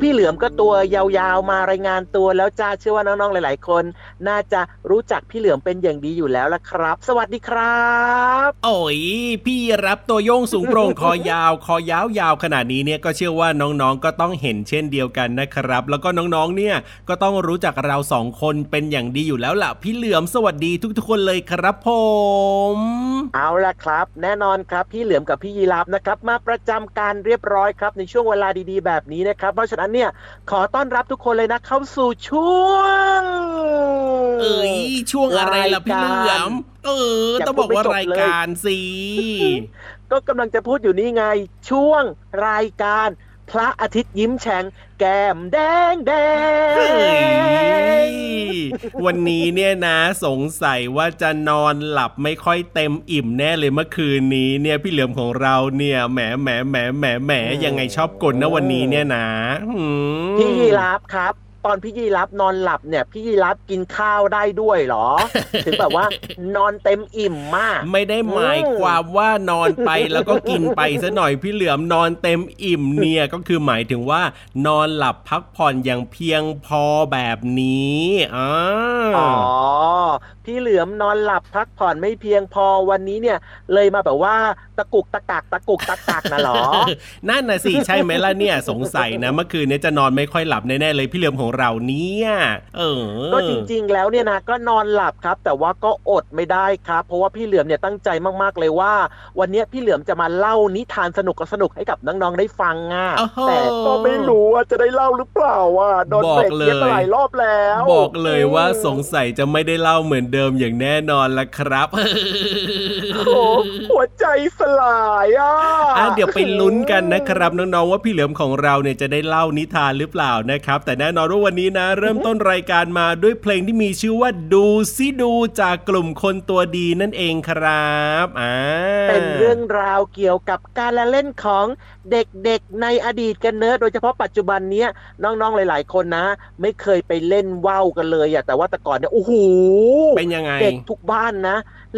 พี่เหลือมก็ตัวยาวๆมารายงานตัวแล้วจ้าเชื่อว่าน้องๆหลาย ๆ คน น่าจะรู้จักพี่เหลือมเป็นอย่างดีอยู่แล้วละครับ สวัสดีครับ โอ้ยพี่รับตัวโยงสูงโปร่งคอยาว คอยาวยาวขนาดนี้เนี่ยก็เชื่อว่าน้องๆก็ต้องเห็นเช่นเดียวกันนะครับ แล้วก็น้องๆเนี่ยก็ต้องรู้จักเราสองคนเป็นอย่างดีอยู่แล้วล่ะพี่เหลือมสวัสดีทุกๆคนเลยครับผมเอาละครับ แน่นอนครับพี่เหลือมกับพี่ยีราฟนะครับมาประจำการเรียบร้อยครับในช่วงเวลาดีๆ แบบนี้นะครับเพราะฉะนั้นเนี่ย ขอต้อนรับทุกคนเลยนะเข้าสู่ช่วง เอ้ยช่วงอะไรล่ะพี่เหลือมเออต้องบอกว่ารายการสิก็กำลังจะพูดอยู่นี่ไง ช่วงรายการ พระอาทิตย์ยิ้มแฉ่งแก้มแดงแดงวันนี้เนี่ยนะสงสัยว่าจะนอนหลับไม่ค่อยเต็มอิ่มแน่เลยเมื่อคืนนี้เนี่ยพี่เหลือมของเราเนี่ยแหมแหมแหมแหมแหมยังไงชอบกลนะวันนี้เนี่ยนะพี่ยีราฟครับ ตอนพี่ยีรับนอนหลับเนี่ย พี่ยีรับกินข้าวได้ด้วยหรอ ถึงแบบว่านอนเต็มอิ่มมาก ไม่ได้หมายความว่านอนไปแล้วก็กินไปซะหน่อยพี่เหลือมนอนเต็มอิ่มเนี่ยก็คือหมายถึงว่า นอนหลับพักผ่อนอย่างเพียงพอแบบนี้อ๋อ พี่เหลือมนอนหลับพักผ่อนไม่เพียงพอวันนี้เนี่ย เลยมาแบบว่าตะกุกตะกักตะกุกตะกักนะหรอ นั่นน่ะสิใช่ไหมล่ะเนี่ยสงสัยนะเมื่อคืนนี้จะนอนไม่ค่อยหลับแน่ๆเลยพี่เหลือมของเราเนี่ยเออ ก็จริงๆแล้วเนี่ยนะก็นอนหลับครับ แต่ว่าก็อดไม่ได้ครับ เพราะว่าพี่เหลือมเนี่ยตั้งใจมากๆเลยว่า วันนี้พี่เหลือมจะมาเล่านิทานสนุกสนุกให้กับน้องๆได้ฟังอะแต่ก็ไม่รู้ว่าจะได้เล่าหรือเปล่าว่าโดนเบรกเยหลายรอบแล้ว บอกเลยว่าสงสัยจะไม่ได้เล่าเหมือนเดิมอย่างแน่นอนละครับโอ้หัวใจสลายอะเดี๋ยวไปลุ้นกันนะครับน้องๆว่าพี่เหลือมของเราเนี่ยจะได้เล่านิทานหรือเปล่านะครับ แต่แน่นอนว่าวันนี้นะ เริ่มต้นรายการมาด้วยเพลงที่มีชื่อว่าดูซิดูจากกลุ่มคนตัวดีนั่นเองครับอ่าเป็นเรื่องราวเกี่ยวกับการละเล่นของเด็กๆในอดีตกันเนอะโดยเฉพาะปัจจุบันเนี้ยน้องๆหลาย ๆ คนนะ ไม่เคยไปเล่นว่าวกันเลยอะแต่ว่าแต่ก่อนเนี่ยโอ้โหเป็นยังไง เด็กทุกบ้านนะ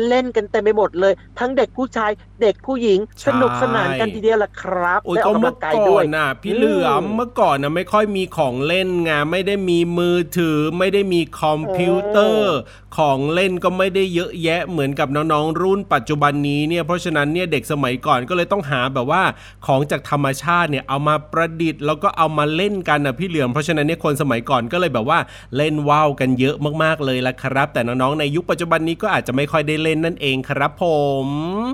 เล่นกันเต็มไปหมดเลย ทั้งเด็กผู้ชายเด็กผู้หญิง สนุกสนานกันทีเดียวล่ะครับได้ออกกำลังกายด้วยนะพี่เหลือมเมื่อก่อนนะไม่ค่อยมีของเล่นไงไม่ได้มีมือถือ ไม่ได้มีคอมพิวเตอร์ ของเล่นก็ไม่ได้เยอะแยะเหมือนกับน้องๆรุ่นปัจจุบันนี้เนี่ยเพราะฉะนั้นเนี่ยเด็กสมัยก่อนก็เลยต้องหาแบบว่าของจากธรรมชาติเนี่ยเอามาประดิษฐ์แล้วก็เอามาเล่นกันนะพี่เหลือมเพราะฉะนั้นเนี่ยคนสมัยก่อนก็เลยแบบว่าเล่นว่าวกันเยอะมากๆเลยละครับ แต่น้ององๆ ในยุคปัจจุบันนี้ก็อาจจะไม่ค่อยได้เล่นนั่นเองครับผม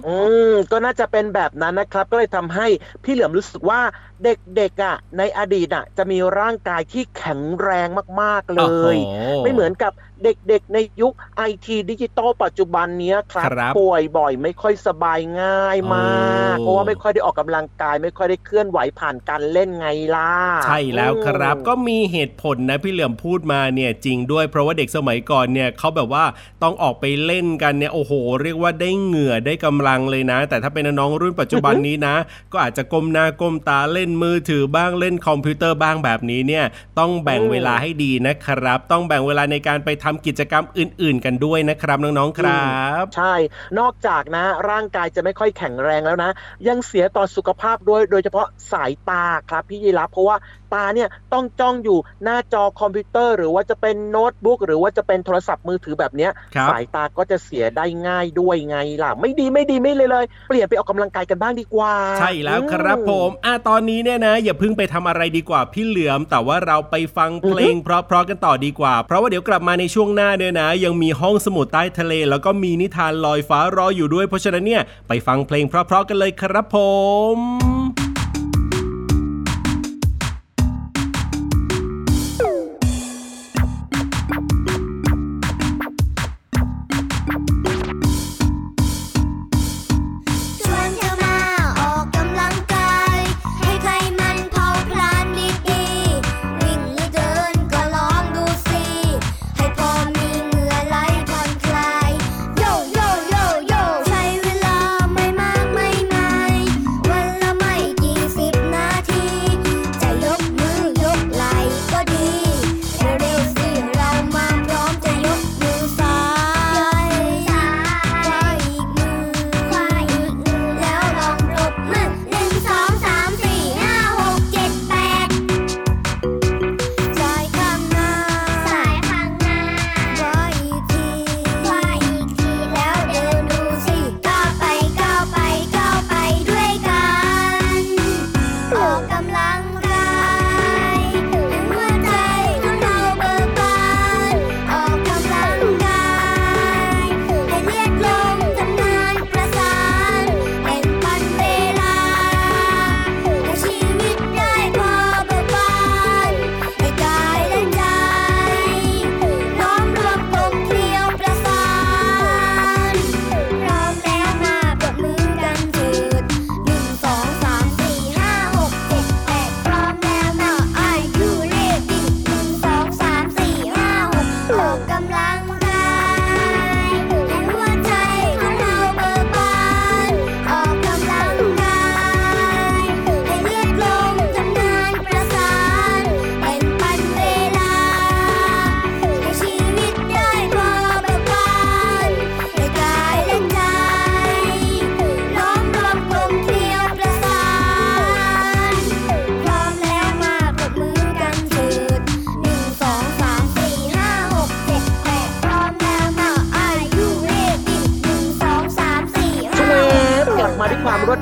อืมก็น่าจะเป็นแบบนั้นนะครับ ก็เลยทำให้พี่เหลือมรู้สึกว่าเด็กๆอะ ในอดีตอะ จะมีร่างกายที่แข็งแรงมากๆเลยโอ้โหไม่เหมือนกับ เด็กๆในยุคไอทีดิจิตอลปัจจุบันเนี้ยครับครับป่วยบ่อยไม่ค่อยสบายง่ายมากโอ้เพราะว่าไม่ค่อยได้ออกกำลังกาย ไม่ค่อยได้เคลื่อนไหวผ่านการเล่นไงล่ะใช่แล้วครับอืมก็มีเหตุผลนะพี่เหลือมพูดมาเนี่ยจริงด้วยเพราะว่าเด็กสมัยก่อนเนี่ยเขาแบบว่าต้องออกไปเล่นกันเนี่ยโอ้โห เรียกว่าได้เหงื่อได้กำลังเลยนะ แต่ถ้าเป็นน้องๆรุ่นปัจจุบันนี้นะ ก็อาจจะก้มหน้าก้มตาเล่นมือถือบ้างเล่นคอมพิวเตอร์บ้างแบบนี้เนี่ยต้องแบ่งเวลาให้ดีนะครับ ต้องแบ่งเวลาในการไปททำกิจกรรมอื่น ๆ กันด้วยนะครับน้องๆครับ ใช่ นอกจากนะ ร่างกายจะไม่ค่อยแข็งแรงแล้วนะ ยังเสียต่อสุขภาพด้วยโดยเฉพาะสายตาครับพี่ยีรับเพราะว่าตาเนี่ยต้องจ้องอยู่หน้าจอคอมพิวเตอร์ หรือว่าจะเป็นโน้ตบุ๊กหรือว่าจะเป็นโทรศัพท์มือถือแบบเนี้ยครับสายตาก็จะเสียได้ง่ายด้วยไงล่ะ ไม่ดีไม่ดีไม่เลยเลย เปลี่ยนไปออกกำลังกายกันบ้างดีกว่า ใช่แล้วครับผมอะตอนนี้เนี่ยนะ อย่าเพิ่งไปทำอะไรดีกว่าพี่เหลือม แต่ว่าเราไปฟังเพลงเพราะๆกันต่อดีกว่า เพราะว่าเดี๋ยวกลับมาในช่วงหน้าเนี่ยนะ ยังมีห้องสมุดใต้ทะเล แล้วก็มีนิทานลอยฟ้ารออยู่ด้วยเพราะฉะนั้นเนี่ยไปฟังเพลงเพราะๆกันเลยครับผม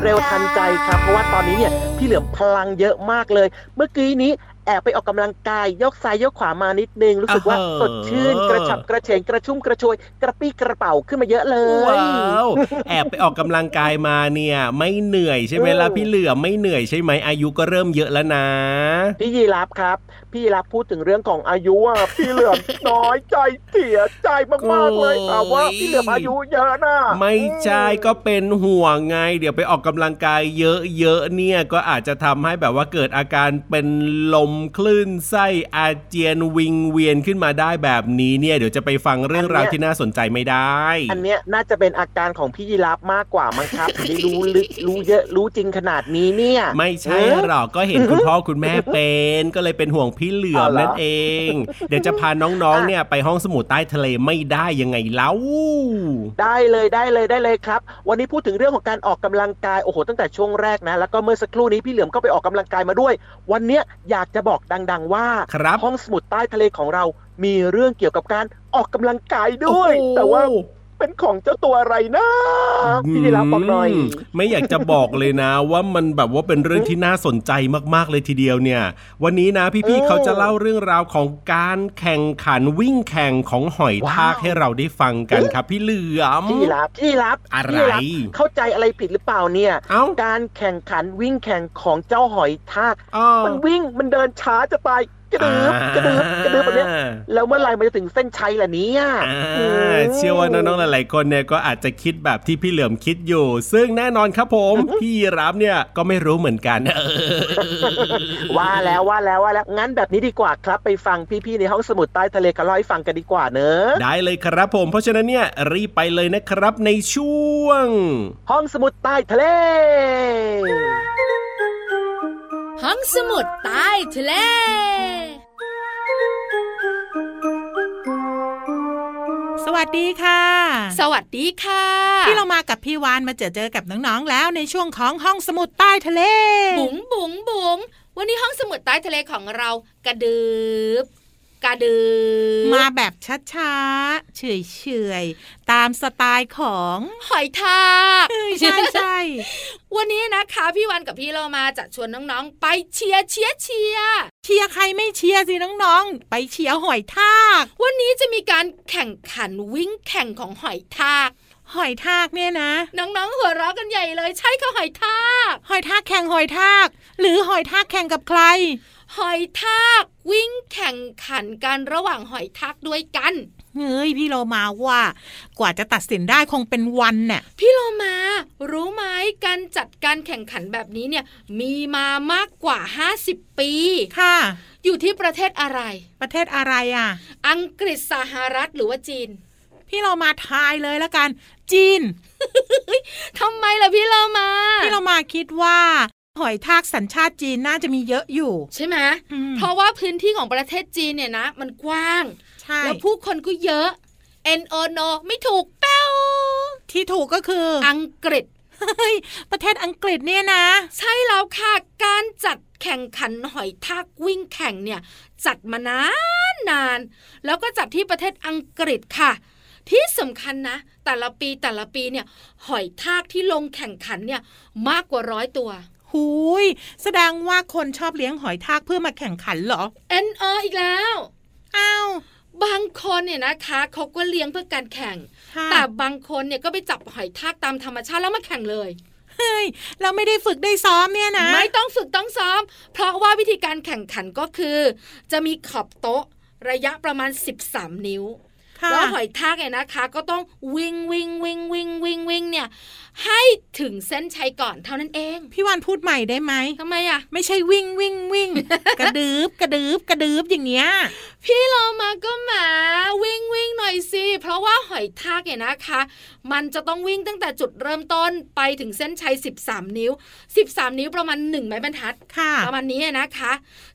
เร็วทันใจครับ เพราะว่าตอนนี้เนี่ยพี่เหลือมพลังเยอะมากเลย เมื่อกี้นี้ แอบไปออกกำลังกายยกซ้ายยกขวามานิดนึง รู้สึกว่าอ่าฮะสดชื่นกระฉับกระเฉงกระชุ่มกระชวย กระปี้กระเป๋าขึ้นมาเยอะเลยว้าวแอบไปออกกำลังกายมาเนี่ย ไม่เหนื่อยใช่ไหมล่ะอืมพี่เหลือมไม่เหนื่อยใช่ไหมอายุก็เริ่มเยอะแล้วนะ พี่ยีรับครับ พี่ยีรับพูดถึงเรื่องของอายุอะพี่เหลือมน้อยใจเสียใจมากๆเลยโอ้ยแต่ว่าพี่เหลือมอายุเยอะนะไม่ใช่ก็เป็นห่วงไง เดี๋ยวไปออกกำลังกายเยอะๆเนี่ยก็อาจจะทำให้แบบว่าเกิดอาการเป็นลมคลื่นไส้อาเจียนวิงเวียนขึ้นมาได้แบบนี้เนี่ยเดี๋ยวจะไปฟังเรื่องราวที่น่าสนใจไม่ได้ อันเนี้ยน่าจะเป็นอาการของพี่ยีรับมากกว่ามั้งครับถึงได้รู้ลึกรู้เยอะรู้จริงขนาดนี้เนี่ย ไม่ใช่เอ๊ะหรอกก็เห็นคุณพ่อคุณแม่เป็น ก็เลยเป็นห่วงพี่เหลือมอ๋อเหรอนั่นเอง เดี๋ยวจะพาน้องๆเนี่ยไปห้องสมุดใต้ทะเลไม่ได้ยังไงเล่าได้เลยได้เลยได้เลยครับ วันนี้พูดถึงเรื่องของการออกกำลังกายโอ้โหตั้งแต่ช่วงแรกนะ แล้วก็เมื่อสักครู่นี้พี่เหลือมก็ไปออกกำลังกายมาด้วย วันเนี้ยอยากจะบอกดัง ๆ ว่าครับห้องสมุดใต้ทะเลของเรามีเรื่องเกี่ยวกับการออกกำลังกายด้วยโอ้โหแต่ว่า เป็นของเจ้าตัวอะไรนะพี่ยีรับบอกหน่อยไม่อยากจะบอกเลยนะ ว่ามันแบบว่าเป็นเรื่องที่น่าสนใจมากๆเลยทีเดียวเนี่ย วันนี้นะพี่ๆเขาจะเล่าเรื่องราวของการแข่งขันวิ่งแข่งของหอยทากให้เราได้ฟังกันครับ พี่เหลือมพี่รับพี่รับอะไรพี่รับเข้าใจอะไรผิดหรือเปล่าเนี่ยเอ้าการแข่งขันวิ่งแข่งของเจ้าหอยทากอ้อมันวิ่งมันเดินช้าจะตาย กระดึบกระดึบกระดึบแบบเนี้ยแล้วเมื่อไหร่มันจะถึงเส้นชัยล่ะเนี่ยอ่าเชื่อว่าน้องๆหลายๆคนเนี่ยก็อาจจะคิดแบบที่พี่เหลือมคิดอยู่ ซึ่งแน่นอนครับผม พี่รับเนี่ยก็ไม่รู้เหมือนกันว่าแล้วว่าแล้วว่าแล้วงั้นแบบนี้ดีกว่าครับไปฟังพี่ๆในห้องสมุดใต้ทะเลเขาเล่าให้ฟังกันดีกว่าเนอะได้เลยครับผม เพราะฉะนั้นเนี่ยรีบไปเลยนะครับในช่วง ห้องสมุดใต้ทะเล ห้องสมุดใต้ทะเลสวัสดีค่ะ สวัสดีค่ะที่เรามากับพี่วานมาเจอเจอกับน้องๆแล้วในช่วงของห้องสมุดใต้ทะเล บุ๋งบุ๋งบุ๋งวันนี้ห้องสมุดใต้ทะเลของเรากระดึบ กระดึบมาแบบช้าๆ เฉยๆ ตามสไตล์ของหอยทากเอ้ยใช่ใช่วันนี้นะคะ พี่วันกับพี่เรามาจะชวนน้องๆ ไปเชียร์เชียร์เชียร์เชียร์ใครไม่เชียร์สิน้องๆ ไปเชียร์หอยทาก วันนี้จะมีการแข่งขันวิ่งแข่งของหอยทากหอยทากเนี่ยนะ น้องๆหัวเราะกันใหญ่เลย ใช่ค่ะหอยทาก หอยทากแข่งหอยทาก หรือหอยทากแข่งกับใคร หอยทากวิ่งแข่งขันกันระหว่างหอยทากด้วยกันเฮ้ยพี่โลมาว่ากว่าจะตัดสินได้คงเป็นวันน่ะพี่โลมารู้ไหมการจัดการแข่งขันแบบนี้เนี่ยมีมามากกว่า 50 ปีค่ะ อยู่ที่ประเทศอะไร ประเทศอะไรอะ อังกฤษสหรัฐหรือว่าจีน พี่เรามาทายเลยละกัน จีนทำไมล่ะพี่โลมา พี่เรามาคิดว่า หอยทากสัญชาติจีนน่าจะมีเยอะอยู่ ใช่ไหมอืมเพราะว่าพื้นที่ของประเทศจีนเนี่ยนะ มันกว้างใช่แล้วผู้คนก็เยอะ N O no ไม่ถูกแป้วที่ถูกก็คืออังกฤษเฮ้ยประเทศอังกฤษเนี่ยนะ ใช่แล้วค่ะการจัดแข่งขันหอยทากวิ่งแข่งเนี่ย จัดมานานนาน แล้วก็จัดที่ประเทศอังกฤษค่ะ ที่สำคัญนะ แต่ละปีแต่ละปีเนี่ย หอยทากที่ลงแข่งขันเนี่ยมากกว่าร้อยตัว หูยแสดงว่าคนชอบเลี้ยงหอยทากเพื่อมาแข่งขันเหรอ N O อีกแล้วอ้าวบางคนเนี่ยนะคะเขาก็เลี้ยงเพื่อการแข่งค่ะแต่บางคนเนี่ยก็ไปจับหอยทากตามธรรมชาติแล้วมาแข่งเลยเฮ้ยเราไม่ได้ฝึกได้ซ้อมเนี่ยนะ ไม่ต้องฝึกต้องซ้อม เพราะว่าวิธีการแข่งขันก็คือ จะมีขอบโต๊ะระยะประมาณ 13 นิ้วค่ะแล้วหอยทากเนี่ยนะคะ ก็ต้องวิ่งวิ่งวิ่งวิ่งวิ่งวิ่งเนี่ย ให้ถึงเส้นชัยก่อนเท่านั้นเอง พี่วันพูดใหม่ได้ไหมทำไมอะ ไม่ใช่วิ่งวิ่งวิ่งกระดืบกระดืบกระดืบอย่างเงี้ย พี่โลมาก็หมาวิ่งวิ่งหน่อยสิเพราะว่าหอยทากเนี่ยนะคะ มันจะต้องวิ่งตั้งแต่จุดเริ่มต้นไปถึงเส้นชัย 13 นิ้ว 13 นิ้วประมาณ1ไม้บรรทัดค่ะ ประมาณนี้นะคะ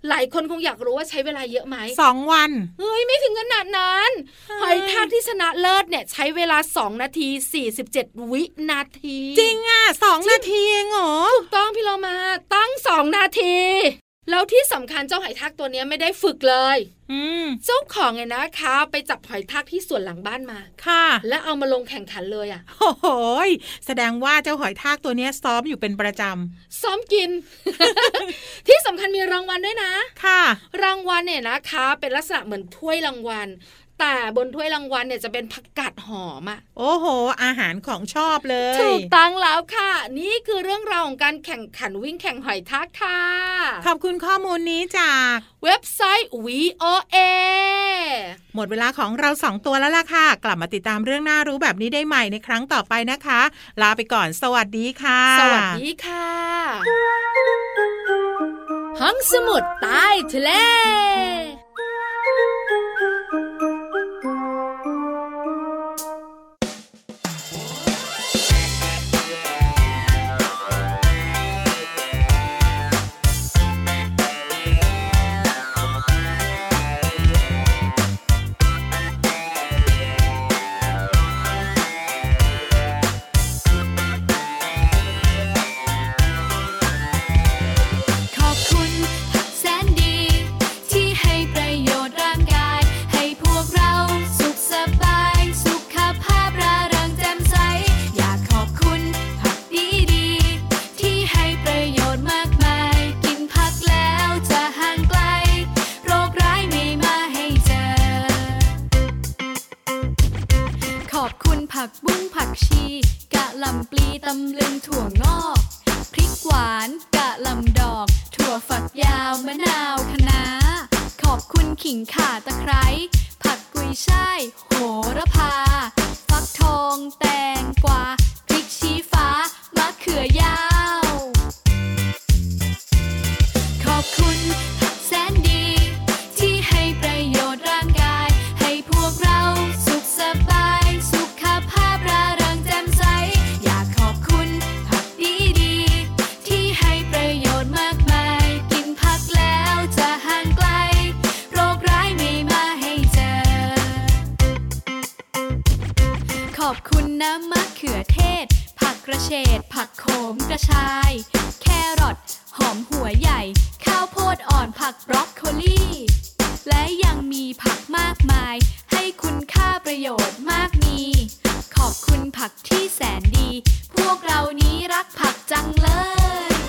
หลายคนคงอยากรู้ว่าใช้เวลาเยอะไหมสองวันเฮ้ยไม่ถึงขนาดนั้นหอยทากที่ชนะเลิศเนี่ยใช้เวลา 2 นาที 47 วินาทีจริงอะสองนาทีเองเหรอถูกต้องพี่เรามาตั้ง2นาที แล้วที่สำคัญเจ้าหอยทากตัวเนี้ยไม่ได้ฝึกเลยอืมเจ้าของเนี่ยนะคะ ไปจับหอยทากที่สวนหลังบ้านมาค่ะ แล้วเอามาลงแข่งขันเลยอะ่ะโอ้โหยแสดงว่าเจ้าหอยทากตัวเนี้ยซ้อมอยู่เป็นประจซ้อมกิน ที่สำคัญมีรางวัลด้วยนะำค่ะ รางวัลเนี่ยนะคะ เป็นลักษณะเหมือนถ้วยรางวัล แต่บนถ้วยรางวัลเนี่ยจะเป็นผักกาดหอมอะโอ้โห อาหารของชอบเลยถูกต้องแล้วค่ะ นี่คือเรื่องราวของการแข่งขันวิ่งแข่งหอยทากค่ะขอบคุณข้อมูลนี้จากเว็บไซต์ VOA หมดเวลาของเราสองตัวแล้วล่ะค่ะ กลับมาติดตามเรื่องน่ารู้แบบนี้ได้ใหม่ในครั้งต่อไปนะคะ ลาไปก่อน สวัสดีค่ะ สวัสดีค่ะห้องสมุดใต้ทะเล ตำลึงถั่วงอก น้ำมะเขือเทศ ผักกระเฉด ผักโขมกระชาย แครอทหอมหัวใหญ่ ข้าวโพดอ่อนผักบรอกโคลี และยังมีผักมากมาย ให้คุณค่าประโยชน์มากมี ขอบคุณผักที่แสนดี พวกเรานี้รักผักจังเลย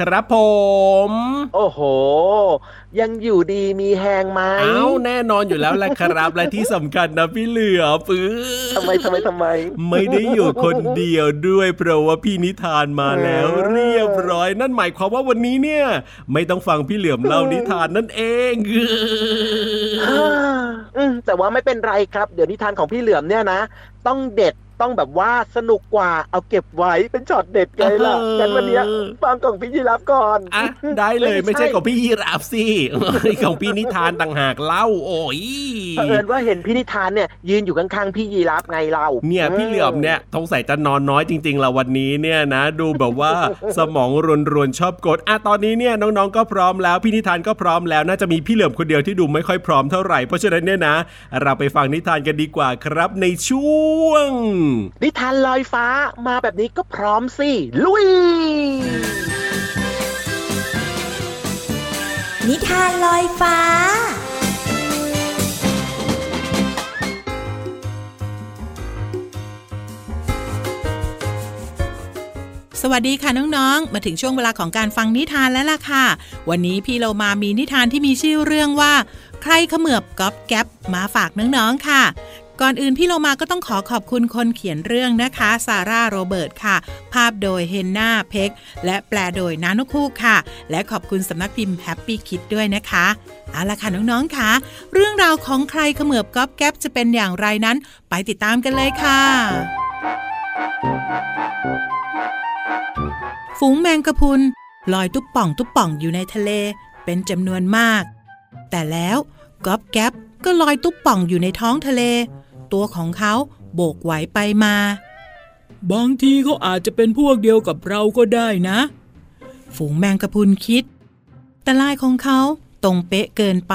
ครับครับผม โอ้โห ยังอยู่ดีมีแหงไหมเอ้าแน่นอนอยู่แล้วแหละครับ และที่สำคัญนะพี่เหลือปื้อทำไมทำไมทำไม ไม่ได้อยู่คนเดียวด้วยเพราะว่าพี่นิทานมาแล้วเรียบร้อย นั่นหมายความว่าวันนี้เนี่ย ไม่ต้องฟังพี่เหลือมเล่านิทานนั่นเองอืมแต่ว่าไม่เป็นไรครับ เดี๋ยวนิทานของพี่เหลือมเนี่ยนะ ต้องเด็ด ต้องแบบว่าสนุกกว่าเอาเก็บไว้เป็นช็อตเด็ดไงล่ะเอองั้นวันเนี้ยฟังของพี่ยีรับก่อนอะได้เลยไม่ใช่ของพี่ยีราฟสิของพี่นิทานต่างหากเล่า โอ้ยเผอิญว่าเห็นพี่นิทานเนี่ยยืนอยู่ข้างๆพี่ยีรับไงเราเนี่ยพี่เหลือมเนี่ยสงสัยจะนอนน้อยจริงๆละวันนี้เนี่ยนะ ดูแบบว่าสมองรวนๆชอบกดอะตอนนี้เนี่ยน้องๆก็พร้อมแล้วพี่นิทานก็พร้อมแล้วน่าจะมีพี่เหลือมคนเดียวที่ดูไม่ค่อยพร้อมเท่าไหร่เพราะฉะนั้นเนี่ยนะ เราไปฟังนิทานกันดีกว่าครับในช่วงนิทานลอยฟ้ามาแบบนี้ก็พร้อมสิ ลุย นิทานลอยฟ้าสวัสดีค่ะน้องๆ มาถึงช่วงเวลาของการฟังนิทานแล้วล่ะค่ะ วันนี้พี่เรามามีนิทานที่มีชื่อเรื่องว่า ใครเขมือบก๊อบแก๊บมาฝากน้องๆ ค่ะ ก่อนอื่นพี่เรมาก็ต้องขอขอบคุณคนเขียนเรื่องนะคะซาร่าโรเบิร์ตค่ะ ภาพโดยเฮนนาเพ็กและแปลโดยนานุคูกค่ะ และขอบคุณสำนักพิมพ์แฮปปี้คิดด้วยนะคะเอาละค่ะน้องๆค่ะ เรื่องราวของใครเขมือบก๊อบแก๊บจะเป็นอย่างไรนั้น ไปติดตามกันเลยค่ะฝูงแมงกะพรุนลอยตุ๊บป่องตุ๊บป่องอยู่ในทะเล เป็นจำนวนมาก แต่แล้วก๊อบแก๊บก็ลอยตุ๊บป่องอยู่ในท้องทะเล ตัวของเขาโบกไหวไปมา บางทีเขาอาจจะเป็นพวกเดียวกับเราก็ได้นะ ฝูงแมงกะพรุนคิด แต่ลายของเขาตรงเป๊ะเกินไป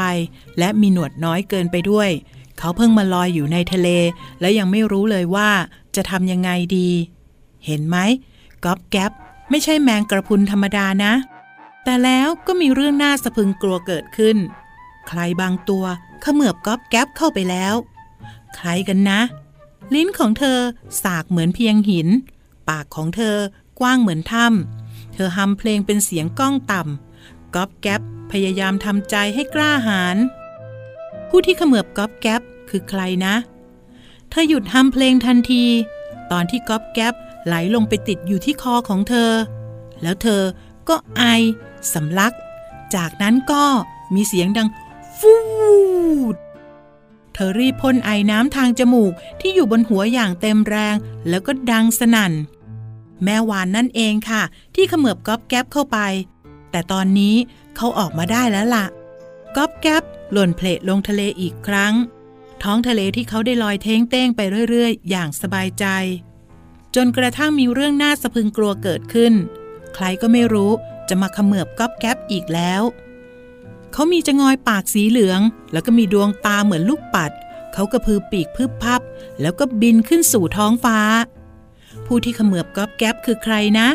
และมีหนวดน้อยเกินไปด้วย เขาเพิ่งมาลอยอยู่ในทะเล และยังไม่รู้เลยว่าจะทำยังไงดี เห็นไหมก๊อบแก๊บไม่ใช่แมงกระพรุนธรรมดานะ แต่แล้วก็มีเรื่องน่าสะพรึงกลัวเกิดขึ้น ใครบางตัวเขมือบก๊อบแก๊บเข้าไปแล้ว ใครกันนะ ลิ้นของเธอสากเหมือนเพียงหิน ปากของเธอกว้างเหมือนถ้ำเธอฮัมเพลงเป็นเสียงก้องต่ำก๊อบแก๊บพยายามทำใจให้กล้าหาญผู้ที่เขมือบก๊อบแก๊บคือใครนะ เธอหยุดฮัมเพลงทันที ตอนที่ก๊อบแก๊บไหลลงไปติดอยู่ที่คอของเธอ แล้วเธอก็ไอสำลัก จากนั้นก็มีเสียงดังฟูด เธอรีบพ่นไอน้ำทางจมูกที่อยู่บนหัวอย่างเต็มแรง แล้วก็ดังสนั่น แม่วานนั่นเองค่ะ ที่เขมือบก๊อบแก๊บเข้าไป แต่ตอนนี้เขาออกมาได้แล้วล่ะก๊อบแก๊บหล่นเพลลงทะเลอีกครั้ง ท้องทะเลที่เขาได้ลอยเท้งเต้งไปเรื่อยๆ อย่างสบายใจ จนกระทั่งมีเรื่องน่าสะพึงกลัวเกิดขึ้น ใครก็ไม่รู้จะมาเขมือบก๊อบแก๊บอีกแล้ว เขามีจงอยปากสีเหลือง แล้วก็มีดวงตาเหมือนลูกปัด เขากระพือปีกพึบพับ แล้วก็บินขึ้นสู่ท้องฟ้า ผู้ที่ขมือบก๊อบแก๊บคือใครนะ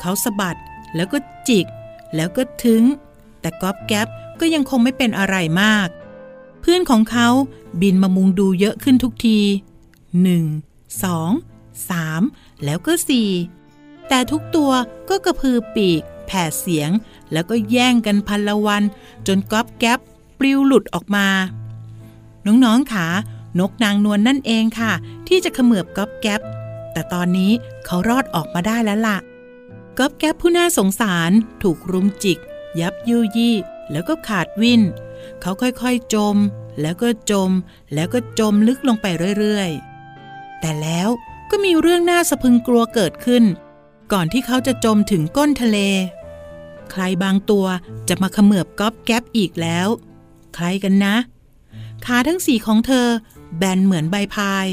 เขาสะบัดแล้วก็จิก แล้วก็ถึง แต่ก๊อบแก๊บก็ยังคงไม่เป็นอะไรมาก เพื่อนของเขาบินมามุงดูเยอะขึ้นทุกทีหนึ่งสองสามแล้วก็สี่แต่ทุกตัวก็กระพือปีก แผ่เสียง แล้วก็แย่งกันพันละวัน จนก๊อบแก๊บปลิวหลุดออกมา น้องๆขานกนางนวลนนั่นเองค่ะ ที่จะเขมือบก๊อบแก๊บแต่ตอนนี้เขารอดออกมาได้แล้วล่ะก๊อบแก๊บผู้น่าสงสารถูกรุมจิก ยับยุยี่ แล้วก็ขาดวินเขาค่อยๆจม แล้วก็จม แล้วก็จมลึกลงไปเรื่อยๆ แต่แล้วก็มีเรื่องน่าสะพึงกลัวเกิดขึ้น ก่อนที่เขาจะจมถึงก้นทะเล ใครบางตัวจะมาเขมือบก๊อบแก๊บอีกแล้ว ใครกันนะ ขาทั้งสี่ของเธอ แบนเหมือนใบพาย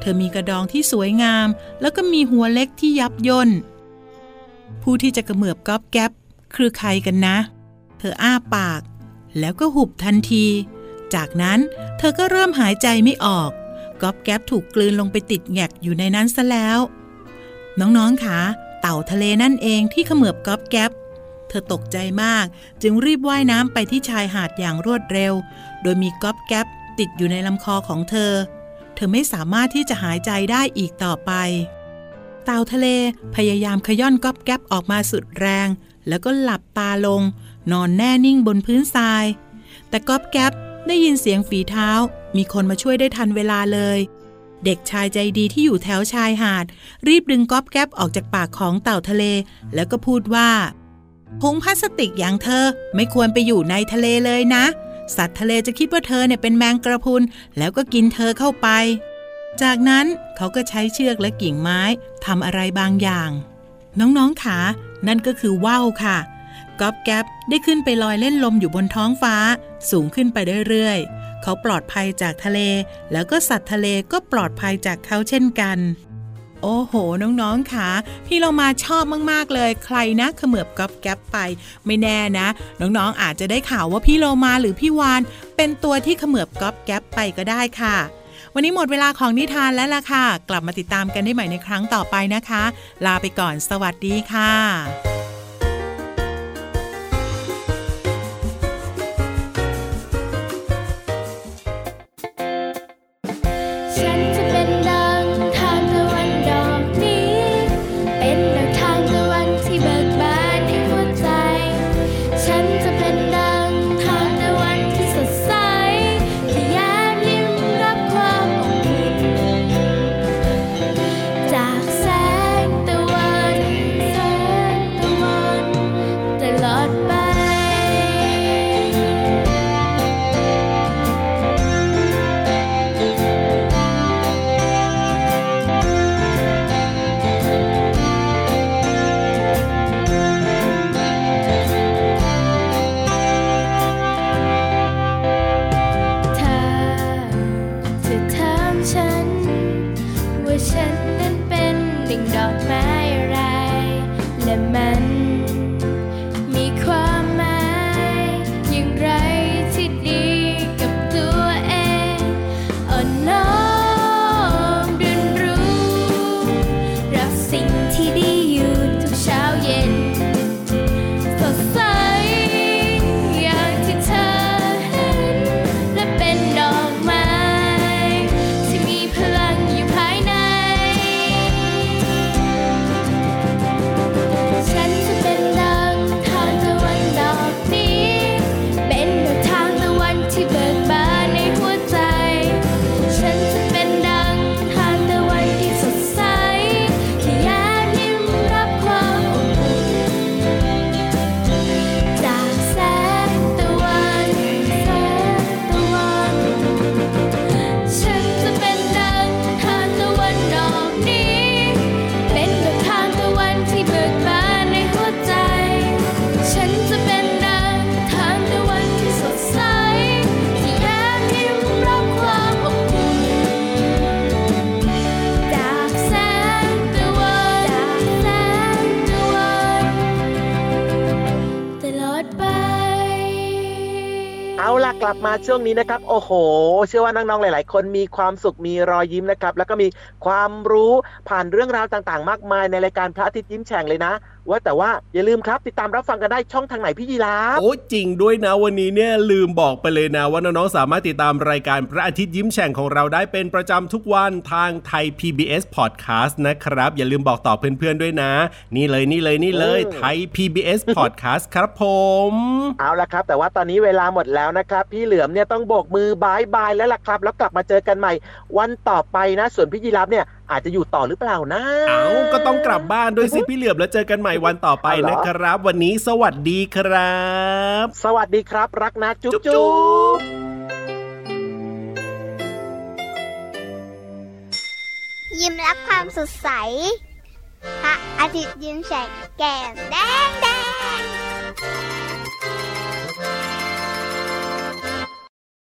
เธอมีกระดองที่สวยงาม แล้วก็มีหัวเล็กที่ยับย่น ผู้ที่จะกระเมือบก๊อบแก๊บคือใครกันนะ เธออ้าปาก แล้วก็หุบทันที จากนั้นเธอก็เริ่มหายใจไม่ออกก๊อบแก๊บถูกกลืนลงไปติดแงกอยู่ในนั้นซะแล้ว น้องๆคะเต่าทะเลนั่นเองที่เขมือบก๊อบแก๊บ ธอตกใจมาก จึงรีบว่ายน้ำไปที่ชายหาดอย่างรวดเร็ว โดยมีก๊อบแก๊บติดอยู่ในลำคอของเธอ เธอไม่สามารถที่จะหายใจได้อีกต่อไป เต่าทะเลพยายามขย่อนก๊อบแก๊บออกมาสุดแรง แล้วก็หลับตาลง นอนแน่นิ่งบนพื้นทราย แต่ก๊อบแก๊บได้ยินเสียงฝีเท้า มีคนมาช่วยได้ทันเวลาเลย เด็กชายใจดีที่อยู่แถวชายหาด รีบดึงก๊อบแก๊บออกจากปากของเต่าทะเล แล้วก็พูดว่า ถุงพลาสติกอย่างเธอไม่ควรไปอยู่ในทะเลเลยนะ สัตว์ทะเลจะคิดว่าเธอเนี่ยเป็นแมงกระพุนแล้วก็กินเธอเข้าไป จากนั้นเขาก็ใช้เชือกและกิ่งไม้ทำอะไรบางอย่าง น้องๆขานั่นก็คือว่าวค่ะก๊อบแก๊บได้ขึ้นไปลอยเล่นลมอยู่บนท้องฟ้า สูงขึ้นไปเรื่อยๆ เขาปลอดภัยจากทะเล แล้วก็สัตว์ทะเลก็ปลอดภัยจากเขาเช่นกัน โอ้โห น้องๆค่ะพี่เรามาชอบมากๆเลย ใครนะเขมือบก๊อบแก๊บไป ไม่แน่นะ น้องๆอาจจะได้ข่าวว่าพี่โลมาหรือพี่วาน เป็นตัวที่เขมือบก๊อบแก๊บไปก็ได้ค่ะ วันนี้หมดเวลาของนิทานแล้วล่ะค่ะ กลับมาติดตามกันได้ใหม่ในครั้งต่อไปนะคะ ลาไปก่อนสวัสดีค่ะฉัน ฉัน ว่าฉันนั้นเป็นดิ่งดอก ช่วงนี้นะครับ โอ้โห เชื่อว่าน้องๆหลาย ๆ คนมีความสุขมีรอยยิ้มนะครับ แล้วก็มีความรู้ผ่านเรื่องราวต่างๆ มากมายในรายการพระอาทิตย์ยิ้มแฉ่งเลยนะ ว่าแต่ว่าอย่าลืมครับ ติดตามรับฟังกันได้ช่องทางไหนพี่ยีราฟโอ้จริงด้วยนะวันนี้เนี่ยลืมบอกไปเลยนะว่าน้องๆสามารถติดตามรายการพระอาทิตย์ยิ้มแฉ่งของเราได้เป็นประจำทุกวันทางไทย PBS Podcast นะครับ อย่าลืมบอกต่อเพื่อนๆด้วยนะ นี่เลยนี่เลยนี่เลยไทย PBS Podcast ครับผม เอาละครับ แต่ว่าตอนนี้เวลาหมดแล้วนะครับ พี่เหลือมเนี่ยต้องโบกมือบายบายแล้วล่ะครับ แล้วกลับมาเจอกันใหม่ วันต่อไปนะ ส่วนพี่ยีราฟเนี่ย อาจจะอยู่ต่อหรือเปล่านะ เอาก็ต้องกลับบ้านด้วยสิพี่เหลือมแล้วเจอกันใหม่วันต่อไปเอาเหรอนะครับ วันนี้สวัสดีครับ สวัสดีครับ รักนะจุ๊บจุ๊บจุ๊บยิ้มรับความสดใสพระอาทิตย์ยิ้มแฉกแก้มแด